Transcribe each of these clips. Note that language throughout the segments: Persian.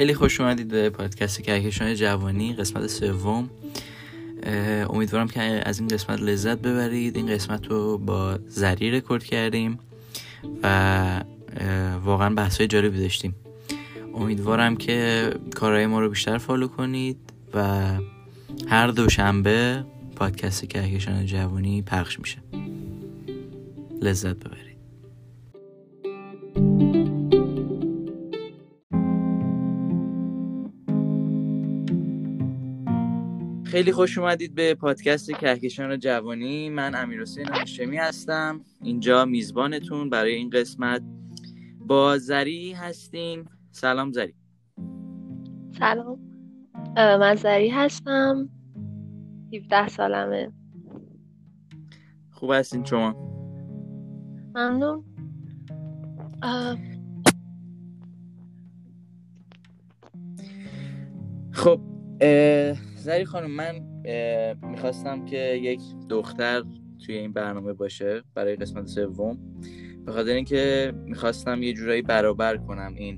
خیلی خوش اومدید به پادکست کهکشان جوانی قسمت سوم. امیدوارم که از این قسمت لذت ببرید. این قسمت رو با زری رکورد کردیم و واقعا بحث های جالبی داشتیم. امیدوارم که کارهای ما رو بیشتر follow کنید و هر دوشنبه پادکست کهکشان جوانی پخش میشه. لذت ببرید. خیلی خوش اومدید به پادکست کهکشان جوانی. من امیر حسین هاشمی هستم. اینجا میزبانتون برای این قسمت با زری هستیم. سلام زری. سلام. من زری هستم. 17 سالمه. خوب هستین شما؟ ممنون. خب زری خانم من می‌خواستم که یک دختر توی این برنامه باشه برای قسمت سوم. به خاطر اینکه می‌خواستم یه جورایی برابر کنم این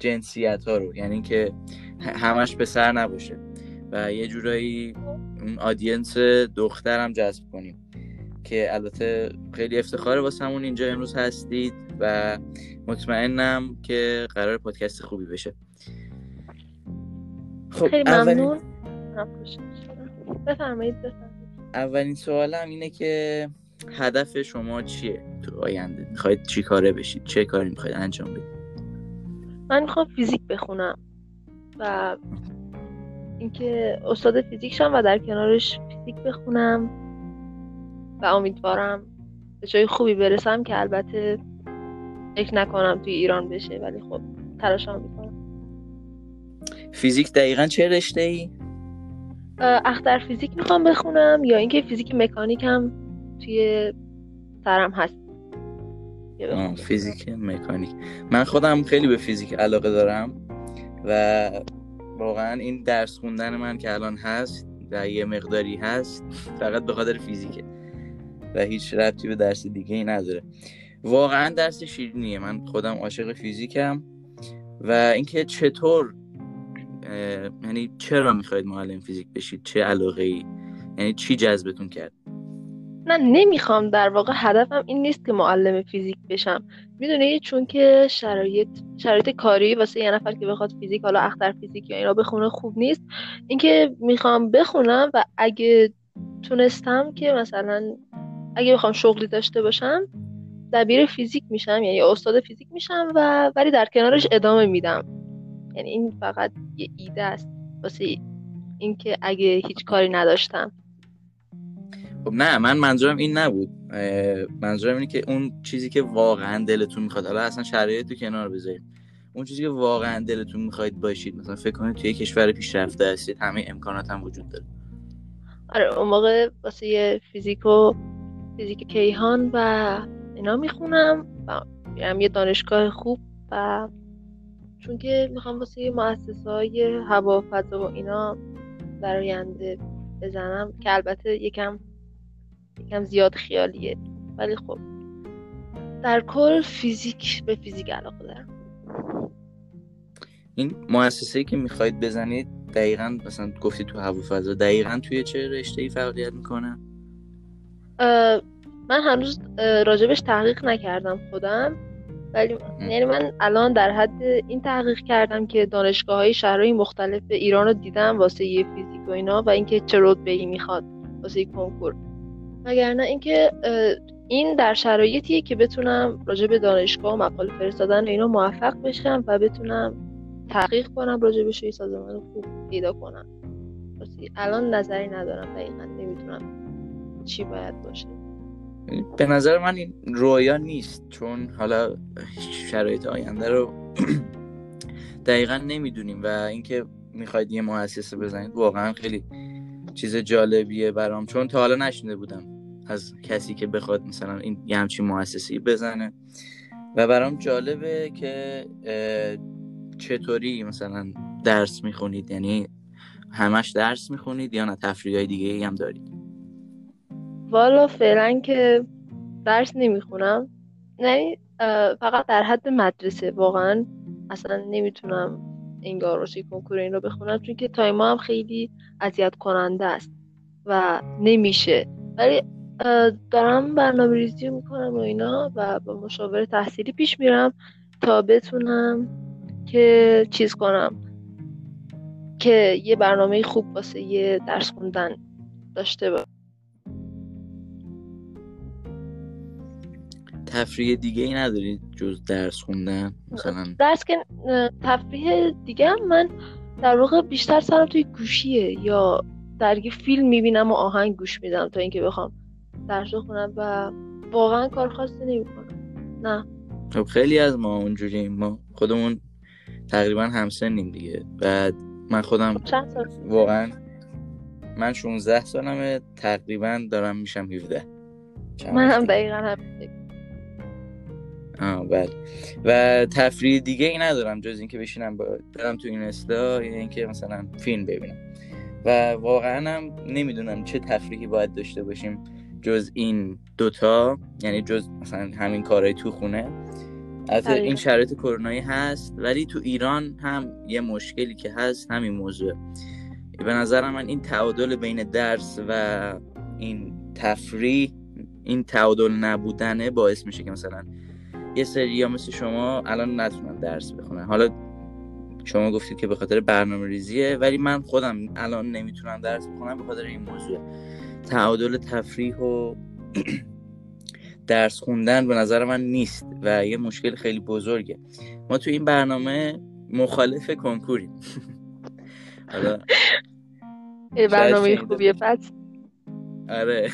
جنسیت ها رو. یعنی اینکه همش به سر نباشه و یه جورایی اون آدینس دخترم جذب کنیم. که البته خیلی افتخار واسمون اینجا امروز هستید و مطمئنم که قرار پادکست خوبی بشه. خب خیلی ممنون. بفرمایید اولین سوالم اینه که هدف شما چیه تو آینده؟ می‌خواید چی کاره بشید؟ چه کاری می‌خواید انجام بدید؟ من می‌خوام فیزیک بخونم و اینکه استاد فیزیک شم و در کنارش فیزیک بخونم و امیدوارم به جای خوبی برسم که البته فکر نکنم توی ایران بشه ولی خب تلاشم فیزیک دقیقا چه رشته ای؟ اختر فیزیک می‌خوام بخونم یا اینکه فیزیک مکانیک هم توی سرم هست. فیزیک مکانیک. من خودم خیلی به فیزیک علاقه دارم و واقعا این درس خوندن من که الان هست در یه مقداری هست فقط به خاطر فیزیکه و هیچ ربطی به درس دیگه ای نداره. واقعا درس شیرینیه. من خودم عاشق فیزیکم و اینکه چطور یعنی چرا می‌خواید معلم فیزیک بشید؟ چه علاقه ای یعنی چی جذبتون کرد؟ نه نمی‌خوام. در واقع هدفم این نیست که معلم فیزیک بشم. می‌دونی؟ چون که شرایط شرایط کاری واسه یه نفر که بخواد فیزیک حالا اختر فیزیک یا اینا بخونه خوب نیست. اینکه می‌خوام بخونم و اگه تونستم که مثلا اگه بخوام شغلی داشته باشم دبیر فیزیک میشم یعنی استاد فیزیک میشم و ولی در کنارش ادامه میدم. یعنی این فقط یه ایده است. واسه اینکه اگه هیچ کاری نداشتم. خب نه من منظورم این نبود. منظورم اینه که اون چیزی که واقعا دلتون می‌خواد حالا اصلا شرایط تو کنار بذاریم. اون چیزی که واقعا دلتون می‌خواید باشید مثلا فکر کنید توی کشور پیشرفته هستید همه امکانات هم وجود داره. آره اون موقع واسه یه فیزیک و فیزیک کیهان و اینا می‌خونم و میرم یه دانشگاه خوب و چون که می‌خوام واسه مؤسسه های هوا و فضا و اینا در آینده بزنم که البته یکم یکم زیاد خیالیه. ولی خب در کل فیزیک به فیزیک علاقه دارم. این مؤسسه که می‌خواید بزنید دقیقا مثلا گفتی تو هوا فضا دقیقا توی چه رشته ای فعالیت می‌کنه؟ من هنوز راجبش تحقیق نکردم خودم. ولی یعنی من الان در حد این تحقیق کردم که دانشگاه های شهرهای مختلف ایران رو دیدم واسه یه فیزیک و اینا و اینکه چه رتبه ای می‌خواد واسه کنکور. وگرنه اینکه این در شرایطیه که بتونم راجع به دانشگاه و مقاله فرستادن اینا موفق بشم و بتونم تحقیق کنم راجع به شوی سازمان خوب پیدا کنم. الان نظری ندارم دقیقا نمی‌تونم چی باید باشه. به نظر من این رویا نیست چون حالا شرایط آینده رو دقیقا نمی‌دونیم و اینکه می‌خواید یه مؤسسه بزنید واقعا خیلی چیز جالبیه برام چون تا حالا نشنیده بودم از کسی که بخواد مثلا این یه همچین مؤسسه‌ای بزنه. و برام جالبه که چطوری مثلا درس می‌خونید یعنی همش درس می‌خونید یا نه؟ تفریح دیگه هم دارید؟ والا فعلا که درس نمی‌خونم. نه فقط در حد مدرسه. واقعا اصلا نمی‌تونم انگار رشته کنکور این رو بخونم چون که تایما هم خیلی اذیت کننده است و نمیشه. ولی دارم برنامه ریزی می‌کنم و اینا و با مشاور تحصیلی پیش میرم تا بتونم که چیز کنم که یه برنامه خوب واسه یه درس خوندن داشته با تفریح دیگه ای نداری جز درس خوندن؟ مثلا درس که تفریح دیگه هم من در واقع بیشتر سرم توی گوشیه یا در یه فیلم می‌بینم و آهنگ گوش میدم تا اینکه بخوام درس خونم و واقعا کار خاصی نمی‌کنم. نه. خب خیلی از ما اونجوریم. ما خودمون تقریبا همسنیم دیگه. بعد من خودم واقعا من 16 سالمه تقریبا دارم میشم 17 من هم دقیقا هم آه بله. و تفریح دیگه ای ندارم جز اینکه بشینم با برم تو این استا یا اینکه مثلا فیلم ببینم. و واقعا هم نمی‌دونم چه تفریحی باید داشته باشیم جز این دوتا یعنی جز مثلا همین کارهای تو خونه. البته این شرایط کرونایی هست ولی تو ایران هم یه مشکلی که هست همین موضوع. به نظر من این تعادل بین درس و این تفریح این تعادل نبودنه باعث میشه که مثلا یه سری ها مثل شما الان نتونن درس بخونن. حالا شما گفتید که به خاطر برنامه ریزیه ولی من خودم الان نمی‌تونم درس بخونم به خاطر این موضوع. تعادل تفریح و درس خوندن به نظر من نیست و یه مشکل خیلی بزرگه. ما تو این برنامه مخالف کنکوریم. حالا برنامه خوبیه پس؟ آره.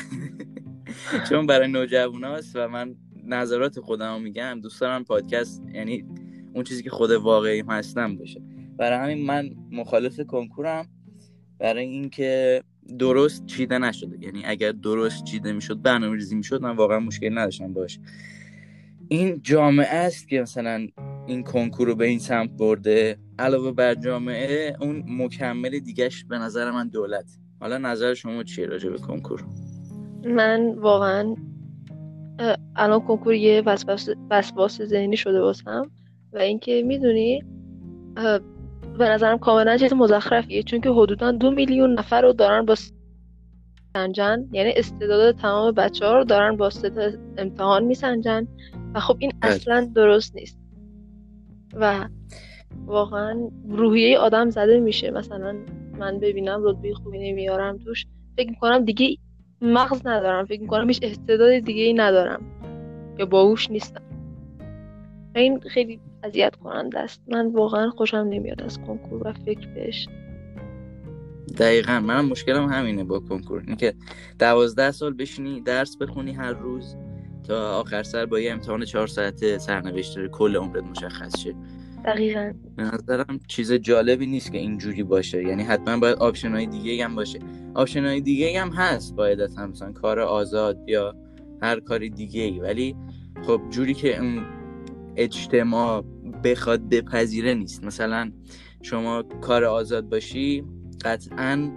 چون برای نوجواناست و من نظرات خودم میگم دوست دارم پادکست یعنی اون چیزی که خود واقعی هستم باشه. برای همین من مخالف کنکورم برای اینکه درست چیده نشده. یعنی اگر درست چیده می‌شد برنامه ریزی می‌شد من واقعا مشکل نداشتم باش این جامعه است که مثلا این کنکور رو به این سمت برده. علاوه بر جامعه اون مکمل دیگهش به نظر من دولت. حالا نظر شما چیه راجع به کنکور؟ من واقعا الان کنکور یه وسواس ذهنی شده باشم و اینکه می‌دونی به نظرم کاملا چیز مزخرفیه چون که حدودا دو میلیون نفر رو دارن با سنجن. یعنی استعداد تمام بچه ها رو دارن با ست امتحان میسنجن و خب این بله. اصلا درست نیست. و واقعا روحیه آدم زده میشه. مثلا من ببینم رتبه خوبی نمیارم توش. فکر می‌کنم دیگه مغز ندارم فکر می‌کنم هیچ استعداد دیگه ای ندارم یا باهوش نیستم. این خیلی اذیت کننده است. من واقعا خوشم نمیاد از کنکور و فکر بهش. دقیقا. منم مشکلم همینه با کنکور. اینکه دوازده سال بشینی درس بخونی هر روز تا آخر سر با یه امتحان چهار ساعته سرنوشت کل عمرت مشخص شه. دقیقا. به نظرم چیز جالبی نیست که اینجوری باشه. یعنی حتما باید option های دیگه هم باشه. option های دیگه هم هست باید هم مثلا کار آزاد یا هر کاری دیگه ای ولی خب جوری که اون اجتماع بخواد بپذیره نیست. مثلا شما کار آزاد باشی قطعا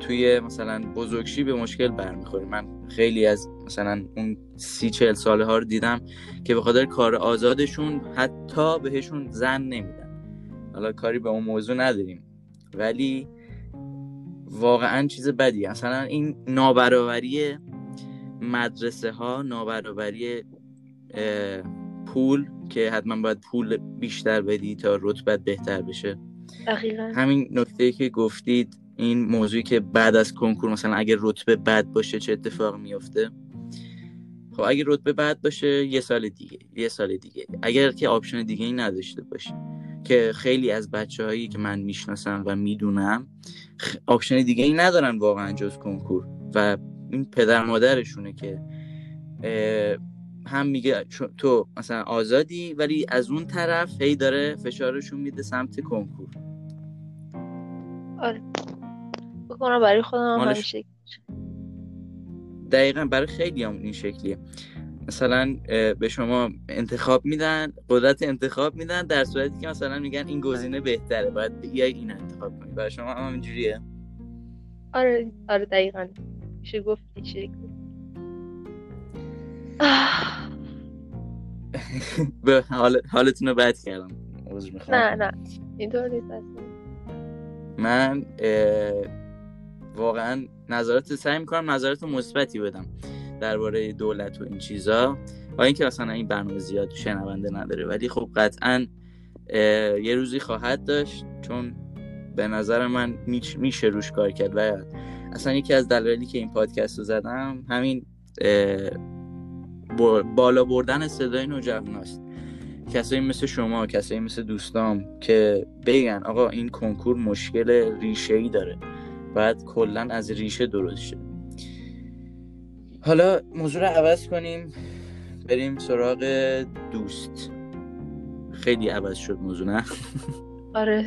توی مثلا بزرگشی به مشکل برمیخوری. من خیلی از مثلا اون سی چل ساله ها رو دیدم که به خاطر کار آزادشون حتی بهشون زن نمیدن. حالا کاری به اون موضوع نداریم. ولی واقعا چیز بدی مثلا این نابرابری مدرسه ها نابرابری پول که حتما باید پول بیشتر بدی تا رتبت بهتر بشه. دقیقا. همین نکته که گفتید این موضوعی که بعد از کنکور مثلا اگر رتبه بد باشه چه اتفاق میفته خب اگر رتبه بد باشه یه سال دیگه یه سال دیگه. اگر که option دیگه ای نداشته باشه که خیلی از بچه هایی که من می‌شناسم و می‌دونم option دیگه ای ندارن واقعا جز کنکور. و این پدر مادرشونه که هم میگه تو مثلا آزادی ولی از اون طرف هی داره فشارشون میده سمت کنکور. آره. بکنم برای خودم هم شکل دقیقا برای خیلی هم این شکلیه. مثلا به شما انتخاب میدن قدرت انتخاب میدن در صورتی که مثلا میگن این گزینه بهتره باید بیای این انتخاب کنی. برای شما هم اینجوریه آره آره دقیقا. میشه گفت به حال... حالتون رو بد کردم. نه نه. اینطور نیست من واقعا نظرات سعی می‌کنم نظرات مثبتی بدم درباره دولت و این چیزا. با اینکه مثلا این برنامه زیاد شنونده نداره ولی خب قطعا یه روزی خواهد داشت چون به نظر من میشه روش کار کرد. و اصلا یکی از دلایلی که این پادکست رو زدم همین بالا بردن صدای نوجواناست. کسایی مثل شما کسایی مثل دوستام که بگن آقا این کنکور مشکل ریشه ای داره. باید کلا از ریشه درست شه حالا موضوع رو عوض کنیم. بریم سراغ دوست. خیلی عوض شد موضوع نه؟ آره.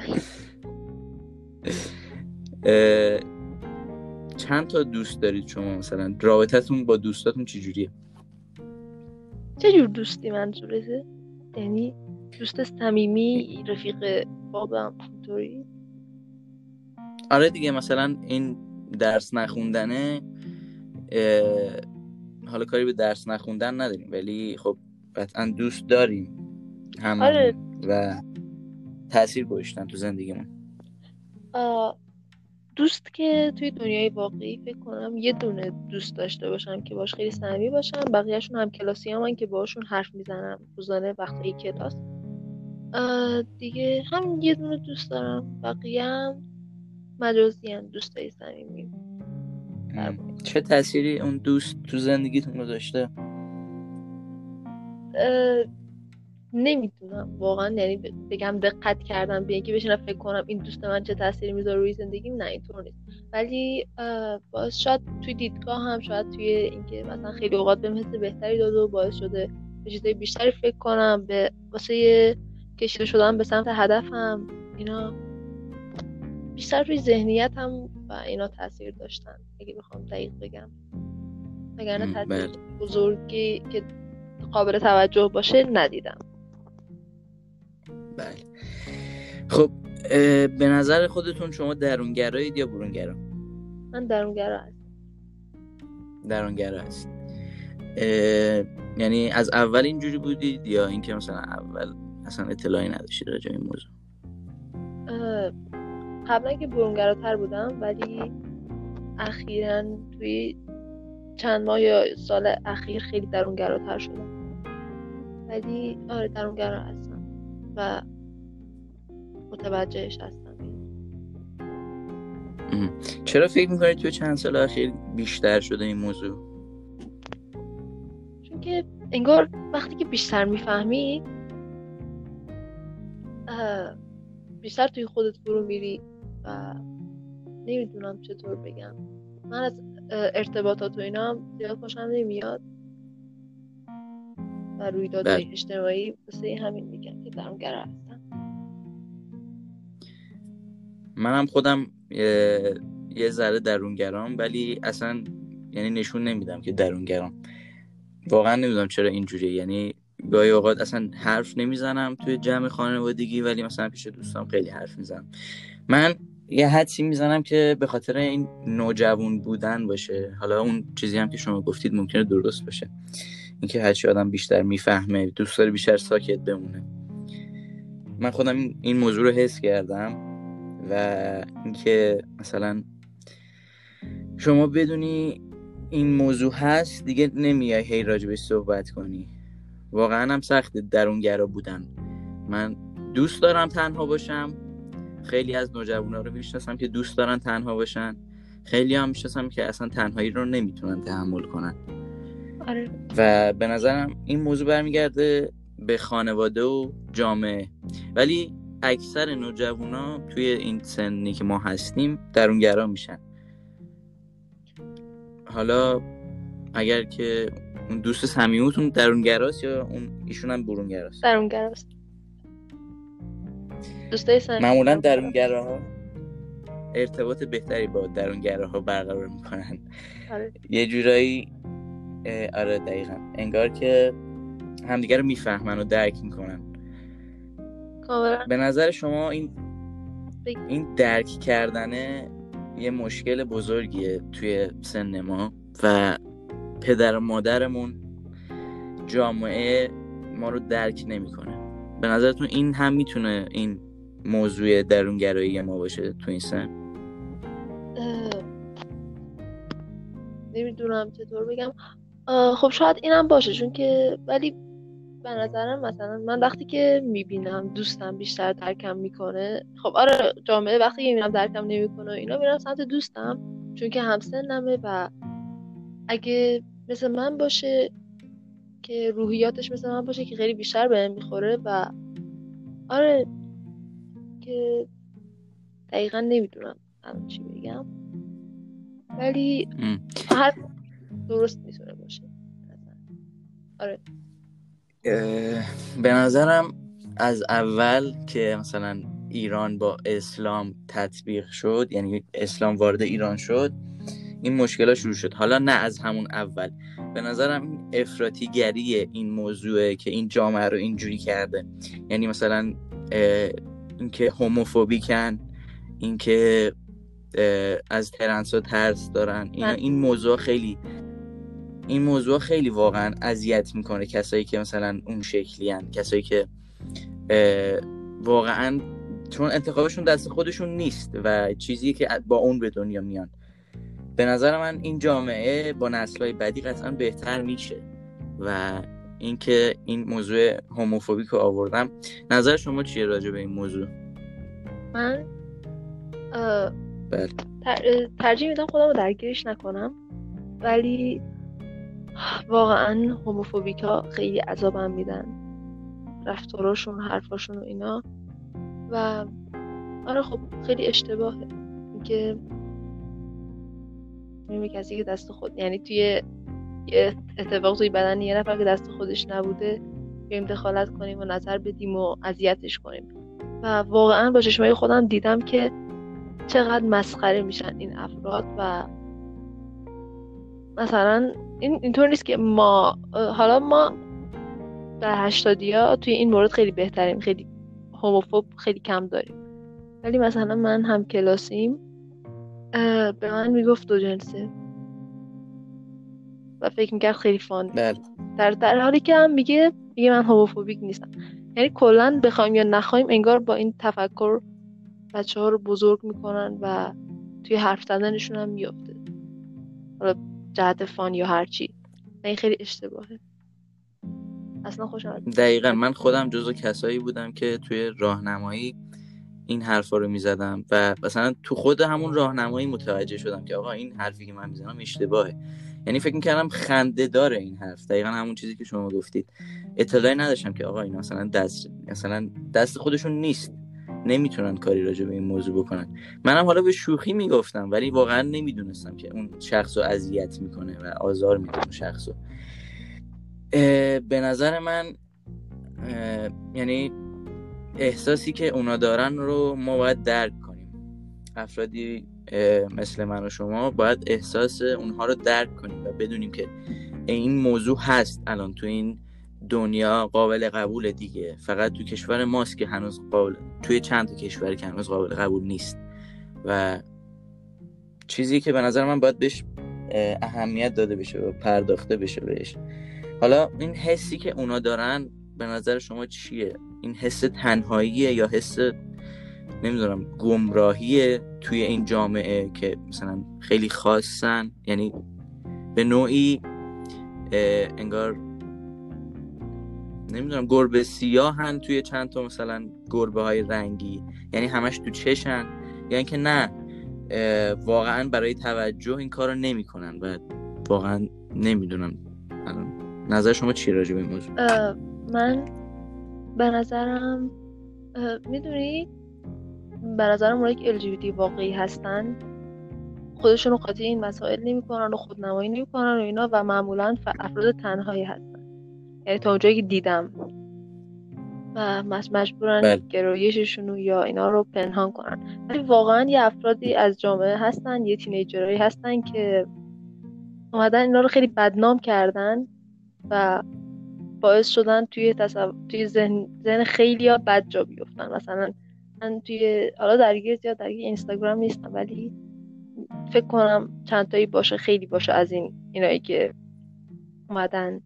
چند تا دوست دارید شما مثلا؟ رابطتون با دوستاتون چجوریه؟ چه جور دوستی منظورته؟ یعنی دوست صمیمی رفیق بابام اینطوری؟ آره دیگه مثلا این درس نخوندنه حالا کاری به درس نخوندن نداریم ولی خب قطعا دوست داریم هم آره. و تاثیر گذاشتن تو زندگیمون دوست که توی دنیای واقعی فکر کنم یه دونه دوست داشته باشم که باش خیلی صمیمی باشم بقیهشون هم کلاسی هم که باشون حرف می‌زنم روزانه وقتی کلاس دیگه هم یه دونه دوست دارم بقیه هم مجازی هم دوستای صمیمی. چه تأثیری اون دوست تو زندگیتون گذاشته؟ نمی‌دونم. واقعا یعنی بگم دقت کردم به اینکه بشینم فکر کنم این دوست من چه تأثیری می‌ذاره روی زندگیم نه اینطور نیست. ولی باعث شاید توی دیدگاه هم شاید توی اینکه مثلا خیلی اوقات به حس بهتری داده و باعث شده به چیزای بیشتری فکر کنم به واسه کشیده شدن به سمت هدفم اینا. بیشتر روی ذهنیت هم و اینا تاثیر داشتن اگه بخوام دقیق بگم. نه تاثیر بله. بزرگی که قابل توجه باشه ندیدم. بله. خب به نظر خودتون شما درونگرایید یا برونگرا؟ من درونگرا هستم. درونگرا هست. یعنی از اول اینجوری بودید یا اینکه مثلا اول اصلا اطلاعی نداشتید راجع این موضوع؟ قبلا که برونگراتر بودم ولی اخیرا توی چند ماه یا سال اخیر خیلی درونگراتر شدم. ولی آره درونگرا هستم و متوجهش هستم. چرا فکر می‌کنید توی چند سال اخیر بیشتر شده این موضوع؟ چون که انگار وقتی که بیشتر می‌فهمی بیشتر توی خودت برو میری. و نمی‌دونم چطور بگم. من از ارتباطات و اینا هم زیاد خوشم نمیاد. و رویدادهای بله. اجتماعی واسه همین میگم که درونگرا هستم. منم خودم یه ذره درونگرام ولی اصلا یعنی نشون نمیدم که درونگرام. واقعا نمی‌دونم چرا اینجوریه. یعنی گاهی اوقات اصلا حرف نمی‌زنم توی جمع خانوادگی ولی مثلا پیش دوستام خیلی حرف می‌زنم. من یه حدسی می‌زنم که به خاطر این نوجوان بودن باشه. حالا اون چیزی هم که شما گفتید ممکنه درست باشه. اینکه هرچی آدم بیشتر می‌فهمه دوست داره بیشتر ساکت بمونه. من خودم این موضوع رو حس کردم و اینکه مثلا شما بدونی این موضوع هست دیگه نمیای هی راجبش صحبت کنی. واقعا هم سخت درونگرا بودن. من دوست دارم تنها باشم. خیلی از نوجوانا رو می‌شناسم که دوست دارن تنها باشن. خیلی هم می‌شناسم که اصلا تنهایی رو نمی‌تونن تحمل کنن. آره. و به نظرم این موضوع برمیگرده به خانواده و جامعه. ولی اکثر نوجوانا توی این سنی که ما هستیم درونگرا میشن. حالا اگر که اون دوست صمیمیتون درونگراست یا اون ایشون هم برونگراست؟ درونگراست. دوستای معمولا درونگراها ارتباط بهتری با درونگراها برقرار می‌کنن. آره. یه جورایی آره دقیقا. انگار که همدیگه رو می‌فهمن و درک می‌کنن. به نظر شما این این درک کردنه یه مشکل بزرگیه توی سن ما و پدر و مادرمون جامعه ما رو درک نمی‌کنه. به نظرتون این هم می‌تونه این موضوع درونگرایی ما باشه تو این سن؟ نمی‌دونم چطور بگم. خب شاید اینم باشه چون که ولی به نظرم مثلا من وقتی که می‌بینم دوستم بیشتر درکم می‌کنه خب آره جامعه وقتی که می‌بینم درکم نمی‌کنه اینا میرم سمت دوستم چون که همسنمه و اگه مثل من باشه که روحیاتش مثل من باشه که خیلی بیشتر بهم می‌خوره و آره که دقیقا نمی‌دونم الان چی بگم ولی هر درست می‌تونه باشه. آره. به نظرم از اول که مثلا ایران با اسلام تطبیق شد یعنی اسلام وارد ایران شد این مشکلات شروع شد. حالا نه از همون اول. به نظرم افراتیگری این موضوعه که این جامعه رو اینجوری کرده. یعنی مثلا اینکه هوموفوبیکن اینکه از ترنس ها ترس دارن این, این موضوع خیلی این موضوع خیلی واقعا اذیت می‌کنه کسایی که مثلا اون شکلی هن. کسایی که واقعا چون انتخابشون دست خودشون نیست و چیزی که با اون به دنیا میان به نظر من این جامعه با نسلهای بعدی قطعا بهتر میشه و اینکه این موضوع هوموفوبیک رو آوردم. نظر شما چیه راجع به این موضوع؟ من بله. ترجیح میدم خودم رو درگیرش نکنم. ولی واقعا هوموفوبیک ها خیلی عذابم میدن. رفتاراشون حرفاشون و اینا. و آره خب خیلی اشتباهه. اینکه کسی که دست خود یعنی توی یه اتفاق توی بدن یه نفر که دست خودش نبوده بیایم دخالت کنیم و نظر بدیم و اذیتش کنیم. و واقعا با چشمای خودم دیدم که چقدر مسخره میشن این افراد و مثلا این اینطور نیست که ما حالا ما در هشتادی ها توی این مورد خیلی بهتریم خیلی هوموفوب خیلی کم داریم. ولی مثلا من هم کلاسیم به من می‌گفت دو جنسه. و فکر می‌کرد خیلی فان بله. در, در حالی که هم میگه میگه من هوموفوبیک نیستم. یعنی کلا بخوایم یا نخوایم انگار با این تفکر بچه ها رو بزرگ می‌کنن و توی حرف زدنشون هم میافته. حالا جهت فان یا هرچی این خیلی اشتباهه. اصلا خوش دقیقا من خودم جزو کسایی بودم که توی راهنمایی این حرفا رو می‌زدم و مثلا تو خود همون راهنمایی متوجه شدم که آقا این حرفی که من می‌زنم اشتباهه. یعنی فکر می‌کردم خنده داره این حرف. دقیقا همون چیزی که شما گفتید. اطلاعی نداشتم که آقا این مثلا دست مثلا دست خودشون نیست. نمی‌تونن کاری راجع به این موضوع بکنن. منم حالا به شوخی می‌گفتم ولی واقعا نمی‌دونستم که اون شخص رو اذیت می‌کنه و آزار می‌کنه شخص رو به نظر من یعنی احساسی که اونا دارن رو ما باید درک کنیم. افرادی مثل من و شما باید احساس اونها رو درک کنیم و بدونیم که این موضوع هست الان تو این دنیا قابل قبول دیگه. فقط تو کشور ماست که هنوز قابل توی چند تا کشور که هنوز قابل قبول نیست. و چیزی که به نظر من باید بهش اهمیت داده بشه و پرداخته بشه بهش. حالا این حسی که اونا دارن به نظر شما چیه؟ این حس تنهاییه یا حس نمی‌دونم گمراهیه توی این جامعه که مثلا خیلی خاصن. یعنی به نوعی انگار نمی‌دونم گربه سیاهن توی چند تا مثلا گربه های رنگی. یعنی همش تو چشن. یعنی که نه واقعا برای توجه این کار رو نمی‌کنن. و واقعا نمی‌دونم. نظر شما چی راجع به این موضوع؟ من به نظرم می‌دونی؟ به نظرم اونایی که LGBT واقعی هستن خودشون رو قاطی این مسائل نمی‌کنن و خودنمایی نمی‌کنن و اینا و معمولا افراد تنهایی هستن. یعنی تا اونجایی که دیدم. و مجبورن بله. گرایششون یا اینا رو پنهان کنن. ولی واقعا یه افرادی از جامعه هستن یه تینیجرهایی هستن که اومدن اینا رو خیلی بدنام کردن و باعث شدن توی تصو... توی ذهن, ذهن خیلی ها بد جا بیفتن. مثلا من توی حالا درگیر زیاد درگیر اینستاگرام نیستم ولی فکر کنم چند تایی باشه خیلی باشه از این اینایی که اومدن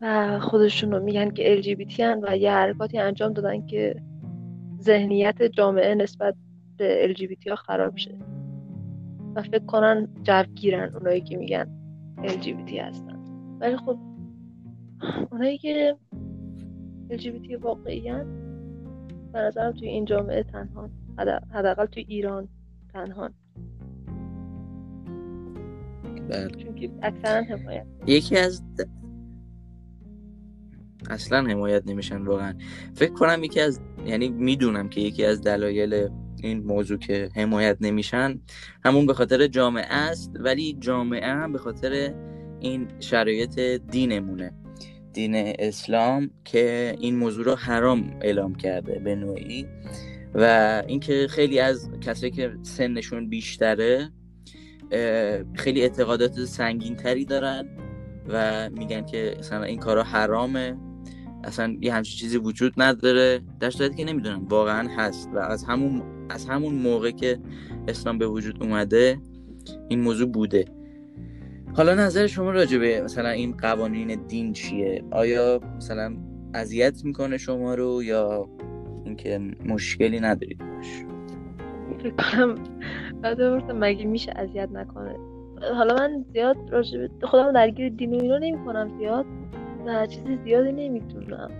و خودشون رو میگن که LGBT هن و یه حرکاتی انجام دادن که ذهنیت جامعه نسبت به LGBT ها خراب شه. و فکر کنن جوگیرن اونایی که میگن LGBT هستن. ولی خب اونایی که LGBT واقعی هن به نظرم توی این جامعه تنها حداقل توی ایران تنها. بله. چون که اکثرا حمایت. یکی از اصلا حمایت نمیشن واقعا. فکر کنم یکی از یعنی می‌دونم که یکی از دلایل این موضوع که حمایت نمیشن همون به خاطر جامعه است ولی جامعه هم به خاطر این شرایط دینمونه. دین اسلام که این موضوع رو حرام اعلام کرده به نوعی. و اینکه خیلی از کسایی که سنشون بیشتره خیلی اعتقادات سنگین تری دارن و میگن که مثلا این کارا حرامه. اصلا یه همچین چیزی وجود نداره. در صورتی که نمی‌دونن واقعا هست. و از همون از همون موقع که اسلام به وجود اومده این موضوع بوده. حالا نظر شما راجع به مثلا این قوانین دین چیه؟ آیا مثلا اذیت می‌کنه شما رو یا اینکه مشکلی ندارید باش؟ کنم بعد مگه میشه اذیت نکنه؟ حالا من زیاد راجع خودم درگیر دین و اینو نمی زیاد. و چیزی زیادی نمی‌تونم.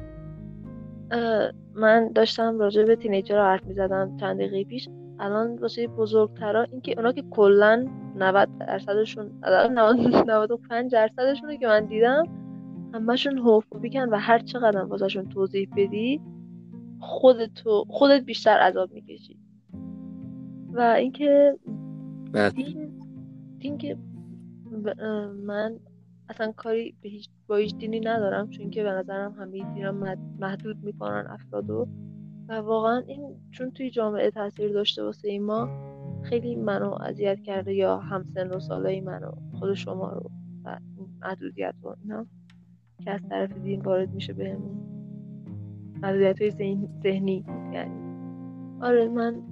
من داشتم راجع به تینیجر رو حرف می‌زدم چند دقیقه پیش. الان واسه بزرگترا اینکه اونا که کلا 90 درصدشون 95 درصدشون که من دیدم همشون هوفوبیکن و هر چقدر واسهشون توضیح بدی خودتو خودت بیشتر عذاب می‌کشی و اینکه. دین, دین که من اصلا کاری به هیچ با هیچ دینی ندارم چون که به نظرم همه دینا محدود می‌کنن افرادو و واقعا این چون توی جامعه تاثیر داشته واسه ما خیلی منو اذیت کرده یا همسن و سالای منو خود شما رو و محدودیت و اینا که از طرف دین وارد میشه بهمون. محدودیت های ذهنی یعنی. آره من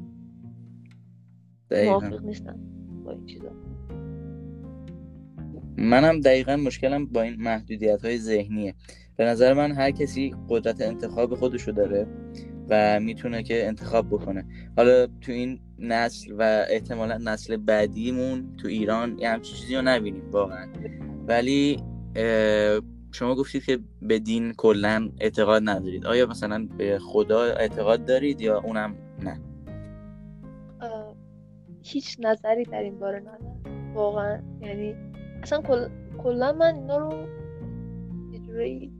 موافق نیستم با این چیزا. منم دقیقا مشکلم با این محدودیت های ذهنیه. به نظر من هر کسی قدرت انتخاب خودشو داره. و می‌تونه که انتخاب بکنه. حالا تو این نسل و احتمالا نسل بعدیمون تو ایران یه همچین چیزی رو نبینیم واقعا. ولی شما گفتید که به دین کلا اعتقاد ندارید. آیا مثلا به خدا اعتقاد دارید یا اونم نه؟ هیچ نظری در این باره ندارم. واقعا یعنی اصلا کلا من اینا رو یه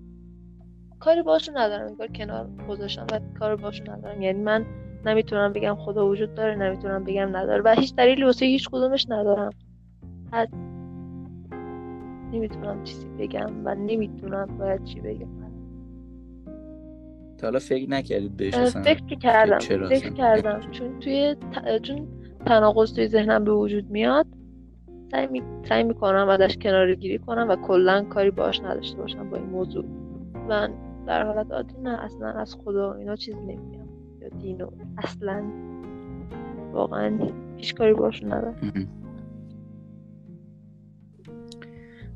کاری باشون ندارم انگار کنار گذاشتم و کار باشون ندارم. یعنی من نمی‌تونم بگم خدا وجود داره نمی‌تونم بگم نداره. و هیچ دلیلی واسه هیچ کدومش ندارم. حد نمی‌تونم چیزی بگم و نمی‌تونم باید چی بگم. تا حالا فکر نکردید بهش فکر کردم فکر کردم. چون توی چون تناقض توی ذهنم به وجود میاد سعی, می... سعی می‌کنم ازش کنار گیری کنم و کلا کاری باش نداشته باشم با این موضوع. من در حالت عادی نه اصلا از خدا اینا چیزی نمیگم. یا دینو اصلا. واقعا هیچ کاری باش ندارم.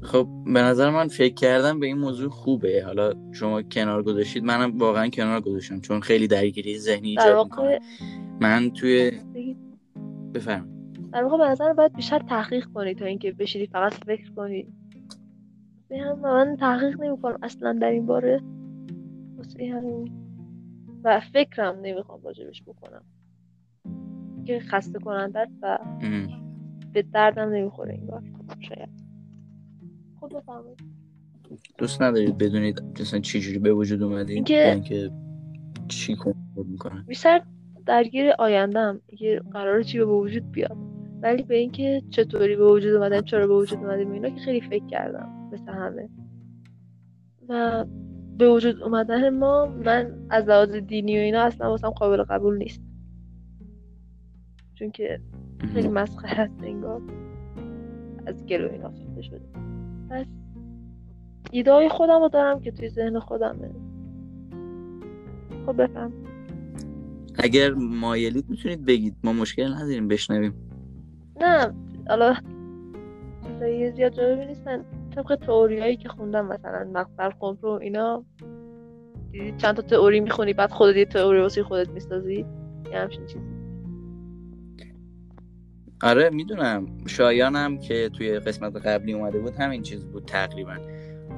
خب به نظر من فکر کردم به این موضوع خوبه. حالا شما کنار گذاشتید منم واقعا کنار گذاشتم چون خیلی درگیری ذهنی ایجاد می‌کنه. من توی بفرم در واقع به نظر باید بیشتر تحقیق کنی تا اینکه بشینی فقط فکر کنی. هم من تحقیق نمی کنم اصلا در این باره. همین. و فکرم نمی‌خوام راجبش بکنم. که خسته کننده و به دردم نمی‌خوره این بار. شاید. خود بفرمایید دوست ندارید بدونید مثلا چی جوری به وجود اومدید اینکه اینکه چی می‌کنن بیشتر درگیر آیندهم یه قرار چی به وجود بیاد. ولی به اینکه چطوری به وجود اومدن چرا به وجود اومدیم اینا که خیلی فکر کردم. مثل همه. و به وجود اومدن ما من از لحاظ دینی و اینا اصلا واسم قابل قبول نیست. چون که خیلی مسخره هست انگار. از گلو اینا ساخته شده پس ایده های خودم رو دارم که توی ذهن خودمه. خب بفهم. اگر مایلید می‌تونید بگید. ما مشکل نداریم بشنویم. نه حالا زیاد جالبی نیستن. طبق تئوریایی که خوندم مثلا مقبل خمر و اینا چند تا تئوری می‌خونی بعد خودت یه تئوری واسه خودت می‌سازی یه همچین چیزی. آره می‌دونم. شایانم که توی قسمت قبلی اومده بود همین چیز بود تقریبا.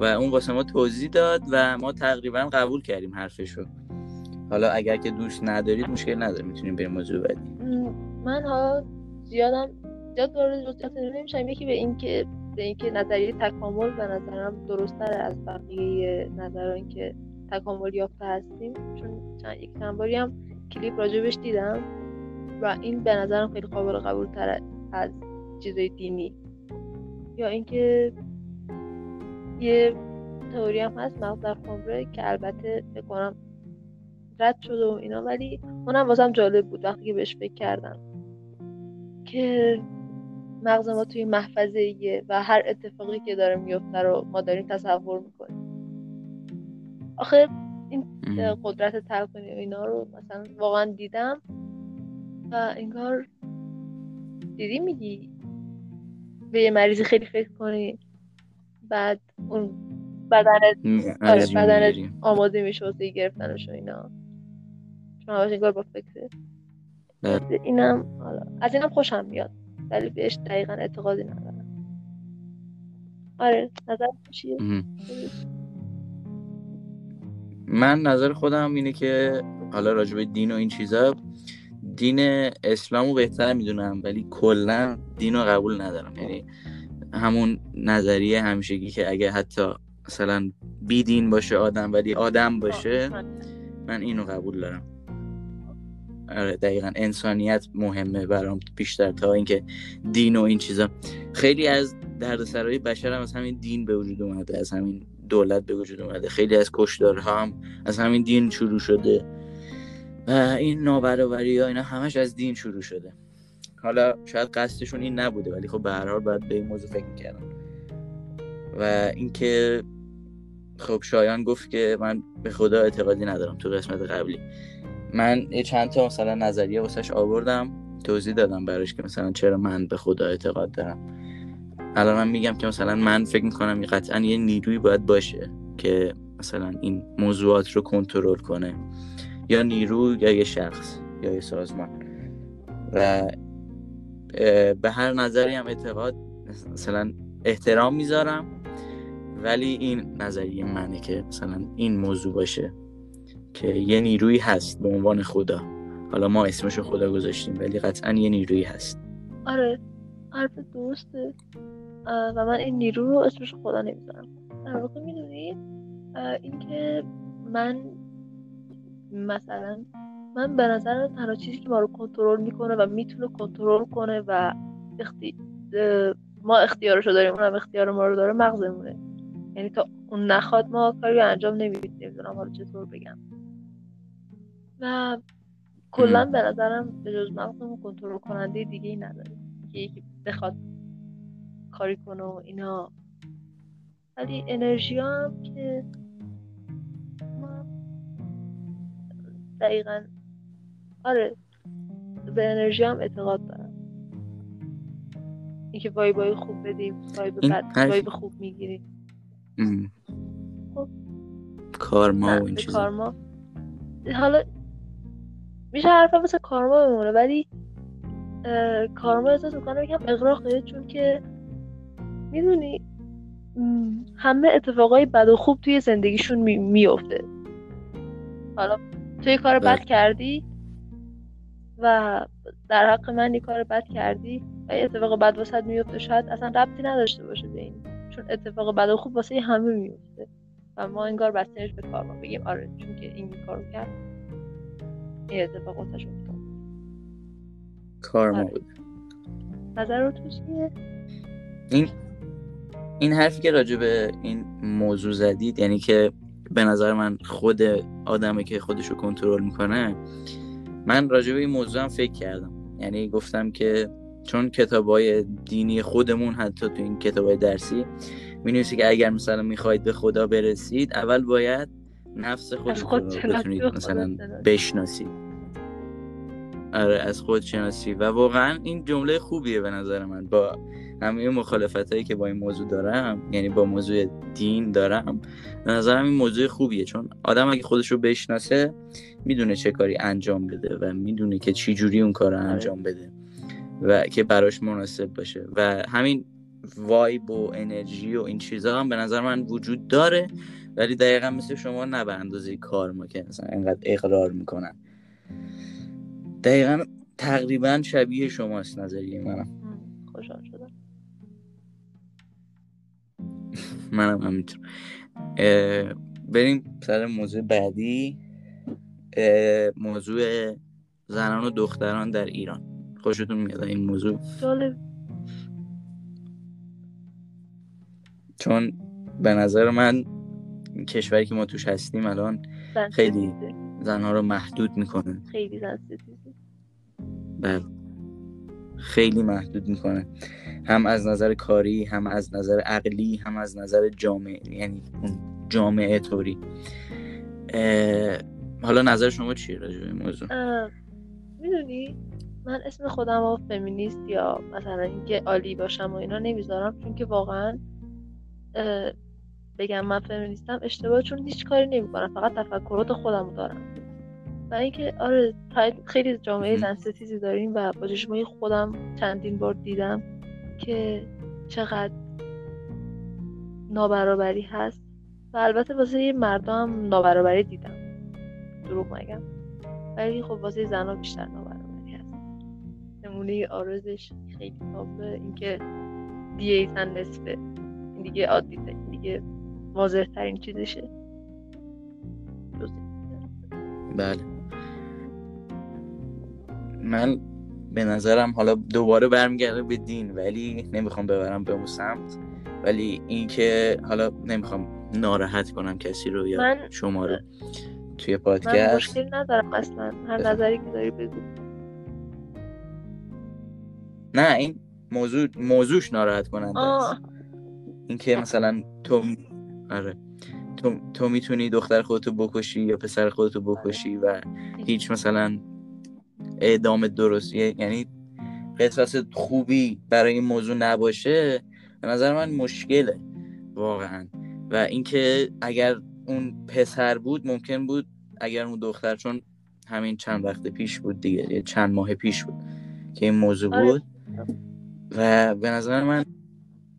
و اون واسه ما توضیح داد و ما تقریبا قبول کردیم حرفشو. حالا اگر که دوست ندارید مشکل نداره می‌تونیم بریم موضوع بعدی. من ها زیادم زیاد وارد جزئیات نمیشم. یکی به این که به اینکه نظریه تکامل به نظرم درستتر از بقیه نظران که تکامل یافته هستیم. چون چند یک چند باری هم کلیپ راجبش دیدم و این به نظرم خیلی قابل قبول تر از چیزای دینی. یا اینکه یه تئوری هم هست مغز در خمره که البته فکر کنم رد شده و اینا ولی اونم واسم جالب بود وقتی که بهش فکر کردم. که مغز ما توی محفظه و هر اتفاقی که داره میفته رو ما داریم تصور می‌کنیم. آخه این قدرت تلقینی و اینا رو مثلا واقعا دیدم و انگار دیدی میگی به یه مریضی خیلی فکر کنی بعد اون بدنت آره بدنت آماده میشه واسه گرفتنش و اینا. چون همش انگار با بله. اینم حالا از اینم خوشم میاد. ولی بهش دقیقا اعتقادی ندارم. آره نظر چیه؟ من نظر خودم اینه که حالا راجع دین و این چیزا دین اسلامو بهتر می‌دونم ولی کلا دین رو قبول ندارم. یعنی همون نظریه همیشگی که اگه حتی مثلا بی دین باشه آدم ولی آدم باشه من اینو قبول دارم. دقیقا. انسانیت مهمه برام بیشتر تا اینکه دین و این چیزا. خیلی از دردسرای بشر هم از همین دین به وجود اومده از همین دولت به وجود اومده. خیلی از کشدارها هم از همین دین شروع شده. و این نابرابری ها اینا همش از دین شروع شده. حالا شاید قصدشون این نبوده ولی خب به هر حال باید به این موضوع فکر می‌کردم. و اینکه خب شایان گفت که من به خدا اعتقادی ندارم تو قسمت قبلی. من یه چند تا مثلا نظریه واسش آوردم توضیح دادم براش که مثلا چرا من به خدا اعتقاد دارم. الان من میگم که مثلا من فکر می‌کنم قطعا یه نیروی باید باشه که مثلا این موضوعات رو کنترل کنه. یا نیرو یا یه شخص یا یه سازمان. و به هر نظری هم اعتقاد مثلا احترام می‌ذارم ولی این نظریه منه که مثلا این موضوع باشه. که یه نیروی هست به عنوان خدا. حالا ما اسمشو خدا گذاشتیم ولی قطعا یه نیروی هست. آره حرف درسته. و من این نیرو رو اسمش خدا نمی‌ذارم. در واقع می‌دونی؟ اینکه من مثلا من به نظر تنها چیزی که ما رو کنترل می‌کنه و می‌تونه کنترل کنه و اختی... ما اختیارشو داریم اونم اختیار ما رو داره مغزمونه. یعنی تا اون نخواد ما کاری انجام نمیدیم. نمی‌دونم حالا چطور بگم. و کلا به نظرم به جز مغزمون کنترل کننده دیگه ای نداره که یکی بخواد کاری کنه و اینا. ولی انرژی هم که ما دقیقا آره به انرژی هم اعتقاد دارم. اینکه وایبای خوب بدیم وایب بد وایب خوب می‌گیریم. خب. کارما و این چیزا. کارما حالا میشه حرف واسه کارما بمونه ولی کارما احساس می‌کنم یکم اغراقه چون که می‌دونی همه اتفاقای بد و خوب توی زندگیشون میفته حالا توی کار بد بله. کردی و در حق من یه کار بد کردی و یه اتفاق بد واسه میفته شاید اصلا ربطی نداشته باشه به این چون اتفاق بد و خوب واسه همه میفته و ما انگار بستنش به کار ما بگیم. آره چون که این کارو کرد. این اتفاق واسه افتاد کار ما آره. بود نظر تو چیه؟ این این حرفی که راجع به این موضوع زدید یعنی که به نظر من خود آدمه که خودشو کنترل می‌کنه من راجع به این موضوع هم فکر کردم یعنی گفتم که چون کتاب های دینی خودمون حتی تو این کتاب های درسی می که اگر مثلا می‌خواید به خدا برسید اول باید نفس رو بتونید مثلا بشناسید. آره از خود شناسی. و واقعا این جمله خوبیه به نظر من. با همه مخالفت هایی که با این موضوع دارم یعنی با موضوع دین دارم به نظرم این موضوع خوبیه. چون آدم اگه خودش رو بشناسه می‌دونه چه کاری انجام بده و می‌دونه که چی جوری اون کار رو آره. انجام بده و که براش مناسب باشه. و همین وایب و انرژی و این چیزها هم به نظر من وجود داره. ولی دقیقا مثل شما نه به اندازه کار ما که مثلا اینقدر اقرار می‌کنن. دقیقا تقریبا شبیه شماست نظریه منم. خوشحال شدم. منم همینطور. بریم سر موضوع بعدی. موضوع زنان و دختران در ایران. خوشتون میاد این موضوع؟ جالب. چون به نظر من کشوری که ما توش هستیم الان خیلی. زنها رو محدود می‌کنه. خیلی زن بله. خیلی محدود می‌کنه. هم از نظر کاری هم از نظر عقلی هم از نظر جامعه یعنی جامعه طوری. حالا نظر شما چیه راجع به موضوع؟ می‌دونی؟ من اسم خودم رو فمینیست یا مثلا اینکه عالی باشم و اینا نمی‌ذارم چون که واقعا بگم من فمینیستم اشتباه چون هیچ کاری نمی‌کنم فقط تفکرات خودم دارم. و اینکه آره خیلی جامعه مهم. زن ستیزی داریم و با چشمای خودم چندین بار دیدم که چقدر نابرابری هست و البته واسه یه مردم نابرابری دیدم. دروغ نگم ولی خب واسه زنها بیشتر نابرابری هست. نمونه آرزش خیلی تابلوه اینکه دیگه زن نصفه این دیگه عادی این دیگه واضح ترین چیزشه. بله. من به نظرم حالا دوباره برمیگرده به دین ولی نمی‌خوام ببرم به اون سمت. ولی اینکه حالا نمی‌خوام ناراحت کنم کسی رو یا من- شما رو توی من پادکست. مشکلی ندارم اصلا. هر. نظری که داری بگو. نه این موضوع موضوعش ناراحت کننده است. اینکه مثلا تو آره. تو, تو می‌تونی دختر خودتو بکشی یا پسر خودتو بکشی و هیچ مثلا اعدام درست یعنی قصص خوبی برای این موضوع نباشه به نظر من مشکله واقعا. و اینکه اگر اون پسر بود ممکن بود اگر اون دختر چون همین چند وقت پیش بود دیگه یه چند ماه پیش بود که این موضوع آره. بود. و به نظر من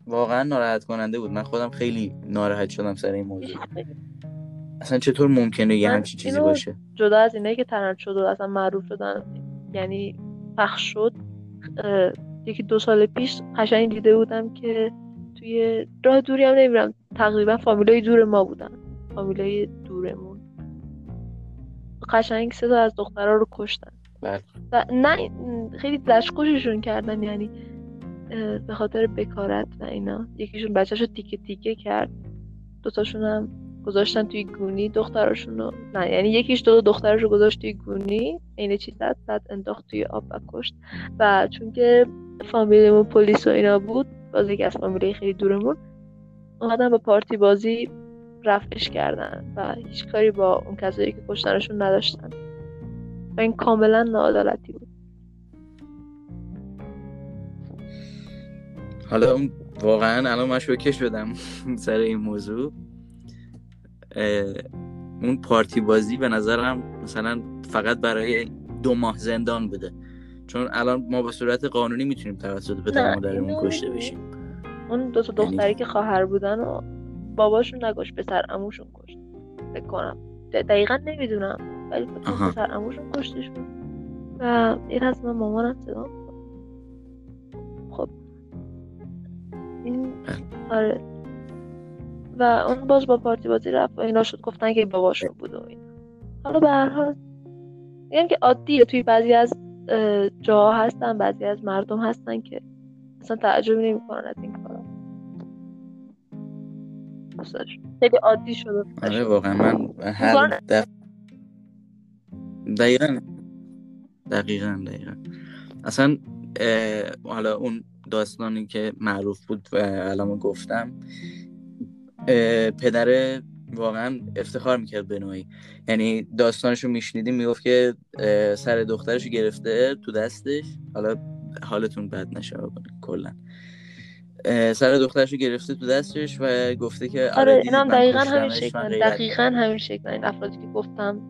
واقعا ناراحت کننده بود. من خودم خیلی ناراحت شدم سر این موضوع. اصلا چطور ممکنه یه همچین چیزی باشه؟ جدا از اینه که ترند شد و اصلا معروف شدن. یعنی پخش شد. یکی دو سال پیش قشنگ دیده بودم که توی راه دوری هم نمیرم. تقریبا فامیلای دور ما بودن. فامیلای دورمون. قشنگ سه تا از دخترها رو کشتن. بله. و نه خیلی لشکششون کردن. یعنی به خاطر بکارت و اینا. یکیشون بچهش رو تیکه تیکه کرد. دوتاشون هم گذاشتن توی گونی دختراشون رو. نه یعنی یکیش دو دخترش رو گذاشت توی گونی. عین زد؟ بعد انداخت توی آب و کشت. و چون که فامیلمون پلیس و اینا بود باز یکی از فامیله خیلی دورمون اومدن با پارتی بازی رفعش کردن و هیچ کاری با اون کسایی که کشتنشون نداشتن. و این کاملا ناعدالتی بود. حالا اون واقعا الان من شوکه شدم سر این موضوع. اون پارتی بازی به نظرم مثلا فقط برای دو ماه زندان بوده. چون الان ما به صورت قانونی می‌تونیم توسط پدر مادرمون کشته بشیم. اون دو تا یعنی- دختری که خواهر بودن و باباشون نکشت پسر عموشون کشت. فکر کنم. دقیقا نمی‌دونم ولی فکر کنم. پسر عموشون کشتشون و این از من مامانم صدا. این بله. آره. و اون باز با پارتی بازی رفت و اینا شد. گفتن که باباشون بود و اینا. حالا به هر حال میگم که عادیه توی بعضی از اه، جاها هستن بعضی از مردم هستن که اصلا تعجب نمی‌کنن از این کارا. خیلی عادی شده. آره واقعا من هر. دف... دقیقا. دقیقا دقیقا. اصلا حالا اون داستانی که معروف بود و الان گفتم پدر واقعا افتخار می‌کرد به نوعی. یعنی داستانشو میشنیدیم می‌گفت که سر دخترشو گرفته تو دستش. حالا حالتون بد نشه کلا. سر دخترشو گرفته تو دستش و گفته که آره, آره اینم دقیقا همین شکل دقیقا همین شکل این افرادی که گفتم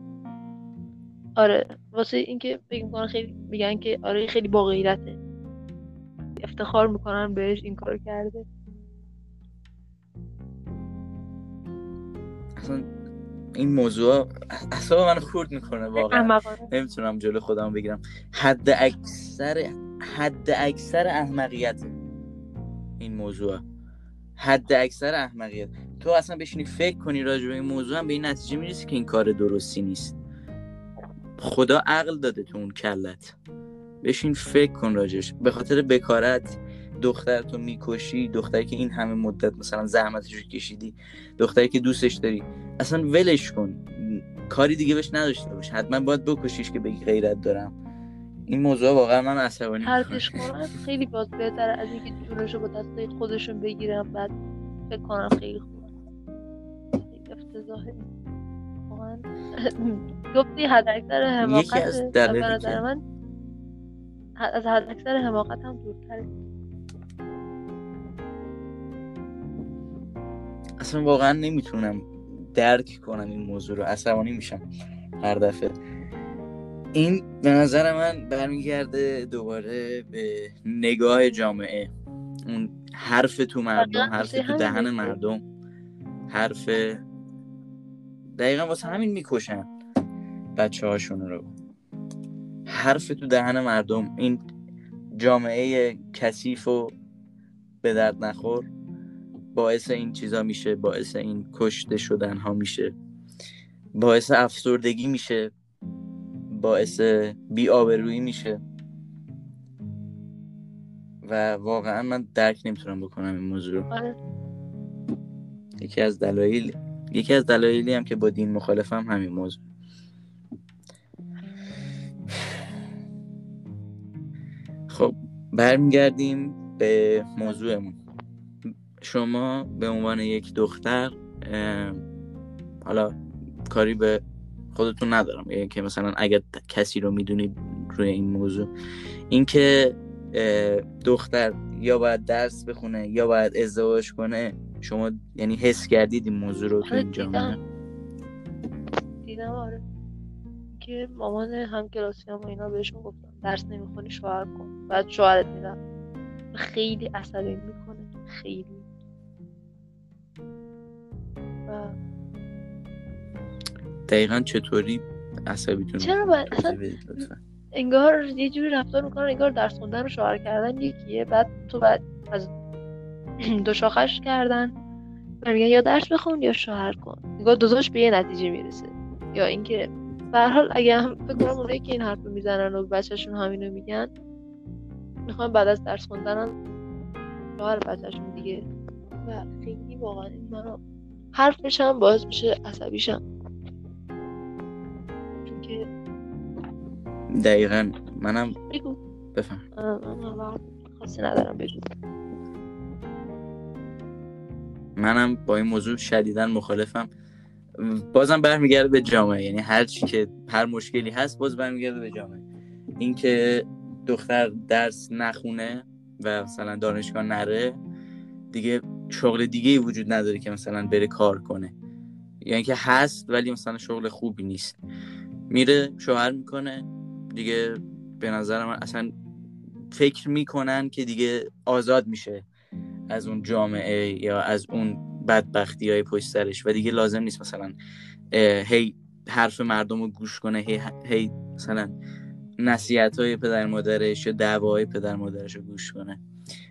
آره واسه اینکه فکر می‌کنن خیلی میگن که آره خیلی با غیرته. افتخار می‌کنن بهش این کار کرده. اصلا این موضوع اصلا من خورد می‌کنه واقعا. نمی‌تونم جلو خودم بگیرم. حد اکثر حد اکثر احمقیت این موضوع. حد اکثر احمقیت. تو اصلا بشینی فکر کنی راجع به این موضوع هم به این نتیجه می‌رسی که این کار درستی نیست. خدا عقل داده تو اون کلت. بشین فکر کن راجش به خاطر بکارت دختر تو می‌کشی دختری که این همه مدت مثلا زحمتش رو کشیدی دختری که دوستش داری اصلا ولش کن. کاری دیگه بهش نداشته باش. حتما باید بکشیش که بگی غیرت دارم. این موضوع واقعا من عصبانی حرفش کنم خیلی باز بهتره از اینکه جونشو با دسته خودشون بگیرم بعد فکر کنم خیلی خوبه افتضاحه واقعا. گفتی حد اکثر حماقت من از حد اکثر حماقت هم دورتره. اصلا واقعا نمی‌تونم درک کنم این موضوع رو. عصبانی میشم هر دفعه. این به نظر من برمیگرده دوباره به نگاه جامعه. اون حرف تو مردم حرف تو دهن مردم. حرف دقیقا واسه همین می‌کشن بچه هاشون رو. حرف تو دهن مردم این جامعه کثیف و به درد نخور باعث این چیزا میشه باعث این کشته شدن ها میشه باعث افسردگی میشه باعث بیآبرویی میشه. و واقعا من درک نمی‌تونم بکنم این موضوع رو. آره. یکی از دلایل یکی از دلایلی هم که با دین مخالفم همین موضوع. برمیگردیم به موضوعمون. شما به عنوان یک دختر حالا کاری به خودتون ندارم. یعنی که مثلا اگر کسی رو می‌دونید روی این موضوع اینکه دختر یا باید درس بخونه یا باید ازدواج کنه شما یعنی حس کردید این موضوع رو تو این جامعه؟ دیدم آره. که مامان هم کلاسی هم اینا بهشون گفتم درس نمی‌خونی شوهر کن. بعد شوهرت میدم خیلی عصبی می‌کنه خیلی. و دقیقا چطوری عصبیتون چرا باید؟ اصلا انگار یه جوری رفتار می‌کنن انگار درس خوندن و شوهر کردن یکیه. بعد تو بعد از دو شاخش کردن و میگن یا درس بخون یا شوهر کن. انگار دوتاش به یه نتیجه می‌رسه. یا اینکه به حال اگه هم فکر کنم اونایی که این حرف می‌زنن و بچهشون همینو میگن می‌خوان بعد از درس خوندن شوهر بچهشون دیگه. و خیلی واقعا این منو حرفش هم باعث میشه عصبیشم. دقیقا. منم بگو. بفهم. خاصی ندارم. بگو. منم با این موضوع شدیدا مخالفم. بازم برمیگرده به جامعه. یعنی هر چی که هر مشکلی هست باز برمیگرده به جامعه. اینکه دختر درس نخونه و مثلا دانشگاه نره دیگه شغل دیگه ای وجود نداره که مثلا بره کار کنه. یعنی که هست ولی مثلا شغل خوبی نیست. میره شوهر می‌کنه دیگه به نظر من اصلا فکر می‌کنن که دیگه آزاد میشه از اون جامعه یا از اون بدبختی های پشت سرش و دیگه لازم نیست مثلا هی حرف مردم رو گوش کنه هی, هی مثلا نصیحت های پدر مادرش یا دعواهای پدر مادرش رو گوش کنه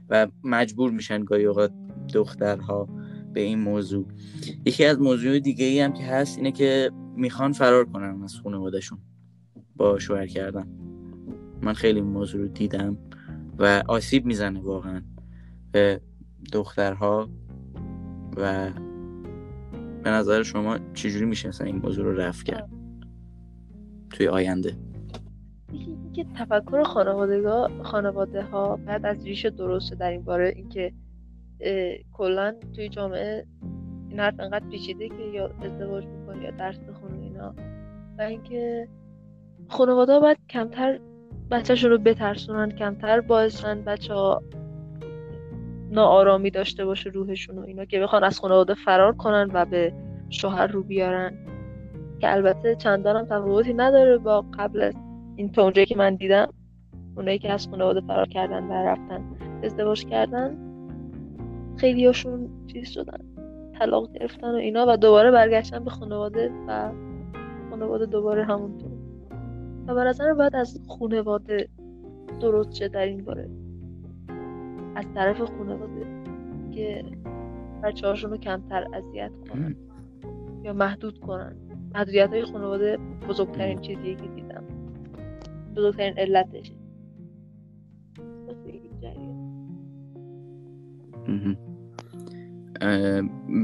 و مجبور میشن گاهی اوقات دخترها به این موضوع. یکی از موضوع دیگه ای هم که هست اینه که می‌خوان فرار کنن از خانوادهشون با شوهر کردن. من خیلی موضوع رو دیدم و آسیب می‌زنه واقعا. به دخترها و به نظر شما چجوری میشه مثلا این موضوع رو رفت کرد توی آینده؟ که تفکر خانواده خانواده ها بعد از ریش درسته در این باره اینکه کلا توی جامعه این حرف انقدر پیچیده که یا ازدواج می‌کنی یا درس بخونی اینا. و اینکه خانواده باید کمتر بچهشون رو بترسونن کمتر باعثن بچه ها ناآرامی داشته باشه روحشون و اینا که بخوان از خانواده فرار کنن و به شوهر رو بیارن. که البته چندان هم تفاوتی نداره با قبل از این تا که من دیدم. اونایی که از خانواده فرار کردن و رفتن ازدواج کردن خیلی هاشون چیز شدن طلاق گرفتن و اینا و دوباره برگشتن به خانواده و خانواده دوباره همونطور. و به باید از خانواده درست شه در این باره. از طرف خانواده که بچه هاشون رو کمتر اذیت کنن یا محدود کنن. محدودیت های خانواده بزرگترین چیزیه که دیدم. بزرگترین علتشه.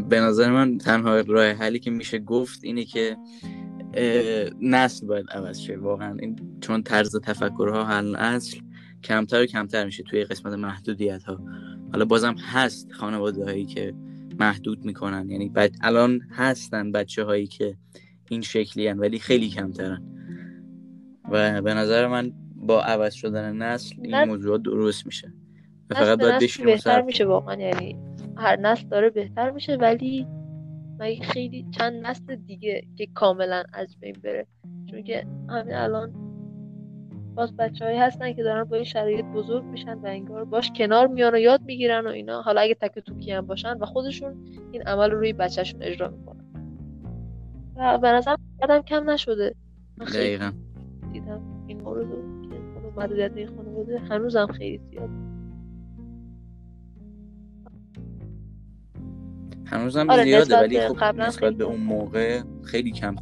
به نظر من تنها راه حلی که میشه گفت اینه که نسل باید عوض شه. واقعا این چون طرز تفکرها حل اصل کمتر و کمتر میشه توی قسمت محدودیت ها حالا بازم هست خانواده هایی که محدود می‌کنن. یعنی بعد الان هستن بچه هایی که این شکلی هن ولی خیلی کمترن. و به نظر من با عوض شدن نسل این موضوع درست میشه. و فقط باید بهتر میشه واقعا. یعنی هر نسل داره بهتر میشه ولی مگه خیلی چند نسل دیگه که کاملا از بین بره. چون که همین الان باز بچه هستن که دارن با این شرایط بزرگ میشن و انگار باش کنار میان و یاد می‌گیرن و اینا. حالا اگه تک توکی هم باشن و خودشون این عمل رو روی بچهشون اجرا می‌کنن. و به نظر قدم کم نشده. دقیقا. دیدم این مورد رو که محدودیت خانواده هنوزم خیلی زیاد. هنوزم آره زیاده ولی خب نسبت به اون موقع خیلی کم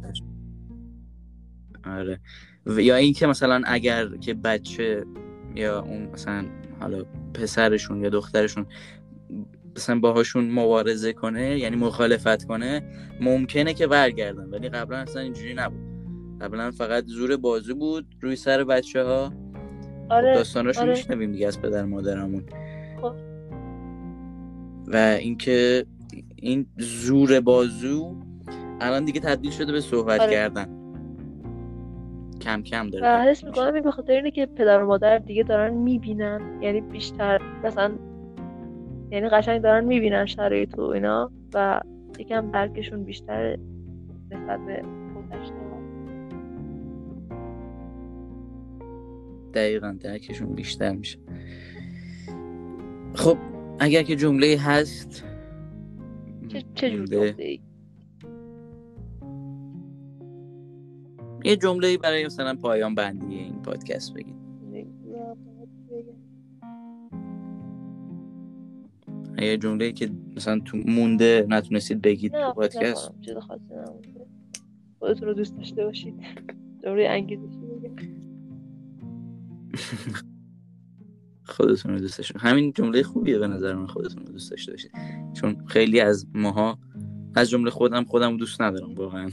آره یا اینکه مثلا اگر که بچه یا اون مثلا حالا پسرشون یا دخترشون مثلا باهاشون مبارزه کنه یعنی مخالفت کنه ممکنه که برگردن ولی قبلا اصلا اینجوری نبود قبلا فقط زور بازو بود روی سر بچه ها آره. داستاناشون آره. میشنویم دیگه از پدر مادرمون خب. و اینکه این زور بازو الان دیگه تبدیل شده به صحبت آره. کردن کم کم داره و حس می‌کنم این بخاطر اینه که پدر و مادر دیگه دارن می‌بینن. یعنی بیشتر مثلا یعنی قشنگ دارن می‌بینن شرایط و اینا و یکم درکشون بیشتر نسبت به گذشته دقیقا درکشون بیشتر میشه. خب اگر که جمله هست چه جمله یه جمله برای مثلا پایان بندی این پادکست بگید. یه جمله که مثلا تو مونده نتونستید بگید تو پادکست؟ خودتون رو دوست داشته باشید. جمله انگیزشی خودتون رو دوست داشته همین جمله خوبیه به نظر من خودتون رو دوست داشته باشید. چون خیلی از ماها از جمله خودم خودم دوست ندارم واقعا.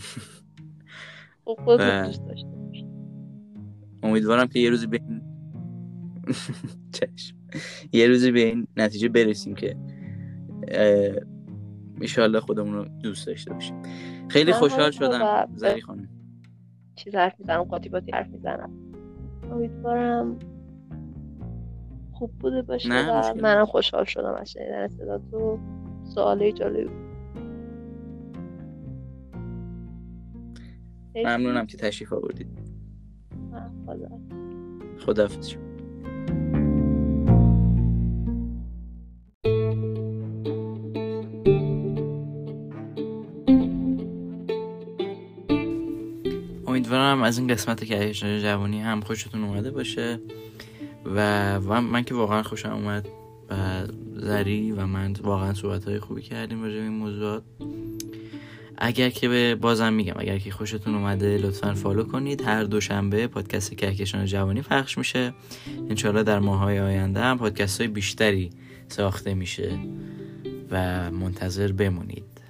خب و... دوست داشته امیدوارم که یه روزی به این چشم. یه روزی به این نتیجه برسیم که ایشالله خودمون رو دوست داشته باشیم. خیلی خوشحال شدم. زری خانم. چیز حرف می‌زنم قاطی حرف می‌زنم. امیدوارم خوب بوده باشه و منم خوشحال شدم از شنیدن صدا تو. سواله جالب ممنونم که تشریف آوردید. خدا خداحافظ امیدوارم از این قسمت که جوانی هم خوشتون اومده باشه و من که واقعا خوشم اومد و زری و من واقعا صحبت های خوبی کردیم راجع این موضوعات. اگر که به بازم میگم اگر که خوشتون اومده لطفا فالو کنید. هر دوشنبه پادکست کهکشان جوانی پخش میشه. انشالله در ماهای آینده هم پادکست های بیشتری ساخته میشه و منتظر بمونید.